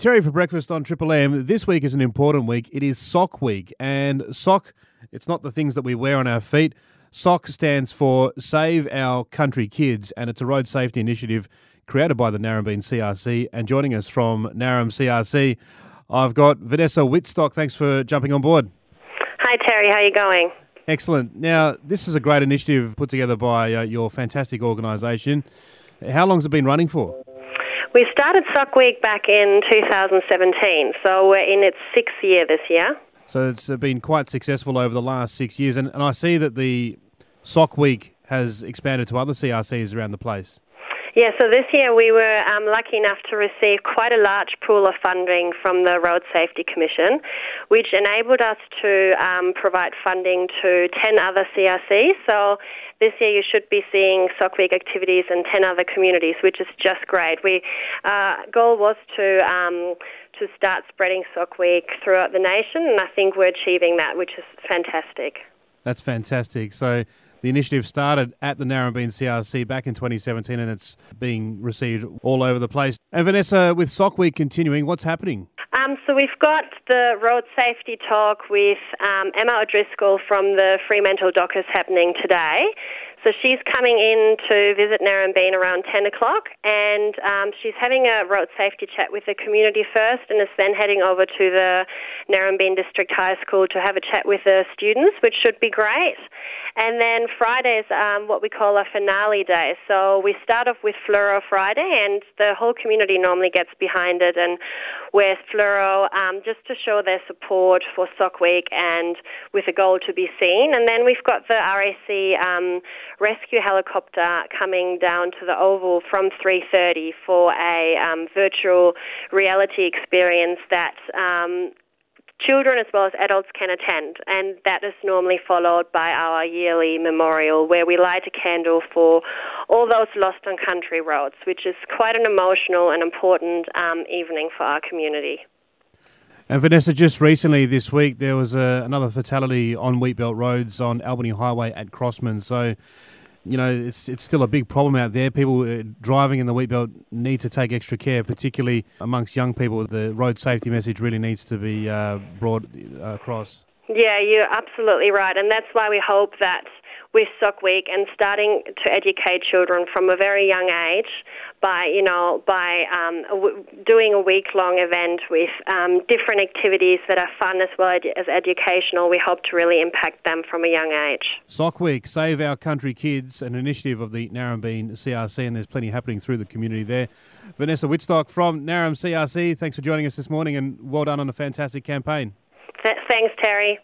Terry for breakfast on Triple M. This week is an important week. It is Sock Week, and sock, it's not the things that we wear on our feet. SOC stands for Save Our Country Kids, and it's a road safety initiative created by the Narembeen CRC. And joining us from Narram CRC, I've got Vanessa Whitstock. Thanks for jumping on board. Hi, Terry. How are you going? Excellent. Now, this is a great initiative put together by uh, your fantastic organisation. How long has it been running for? We started Sock Week back in 2017, so we're in its sixth year this year. So it's uh, been quite successful over the last six years, and, and I see that the Sock Week has expanded to other CRCs around the place. Yeah, so this year we were um, lucky enough to receive quite a large pool of funding from the Road Safety Commission, which enabled us to um, provide funding to 10 other CRCs. So this year you should be seeing Sock Week activities in 10 other communities, which is just great. We uh, goal was to um, to start spreading Sock Week throughout the nation, and I think we're achieving that, which is fantastic. That's fantastic. So the initiative started at the Narembeen CRC back in 2017 and it's being received all over the place. And Vanessa, with Sock Week continuing, what's happening? Um, so we've got the road safety talk with um, Emma O'Driscoll from the Fremantle Dockers happening today. So she's coming in to visit Narembeen around 10 o'clock, and um, she's having a road safety chat with the community first, and is then heading over to the Narembeen District High School to have a chat with the students, which should be great. And then Friday is um, what we call a finale day. So we start off with Fluoro Friday, and the whole community normally gets behind it and wears fluoro um, just to show their support for Sock Week and with a goal to be seen. And then we've got the RAC um, rescue helicopter coming down to the Oval from 3:30 for a um, virtual reality experience that um, children as well as adults can attend, and that is normally followed by our yearly memorial where we light a candle for all those lost on country roads, which is quite an emotional and important um, evening for our community. And Vanessa, just recently this week there was a, another fatality on Wheatbelt roads on Albany Highway at Crossman. So you know, it's it's still a big problem out there. People uh, driving in the wheatbelt need to take extra care, particularly amongst young people. The road safety message really needs to be uh, brought uh, across. Yeah, you're absolutely right, and that's why we hope that with Sock Week and starting to educate children from a very young age by, you know, by um, doing a week long event with um, different activities that are fun as well as educational. We hope to really impact them from a young age. Sock Week, Save Our Country Kids, an initiative of the Narembeen CRC, and there's plenty happening through the community there. Vanessa Whitstock from Narram CRC, thanks for joining us this morning and well done on a fantastic campaign. Th- thanks, Terry.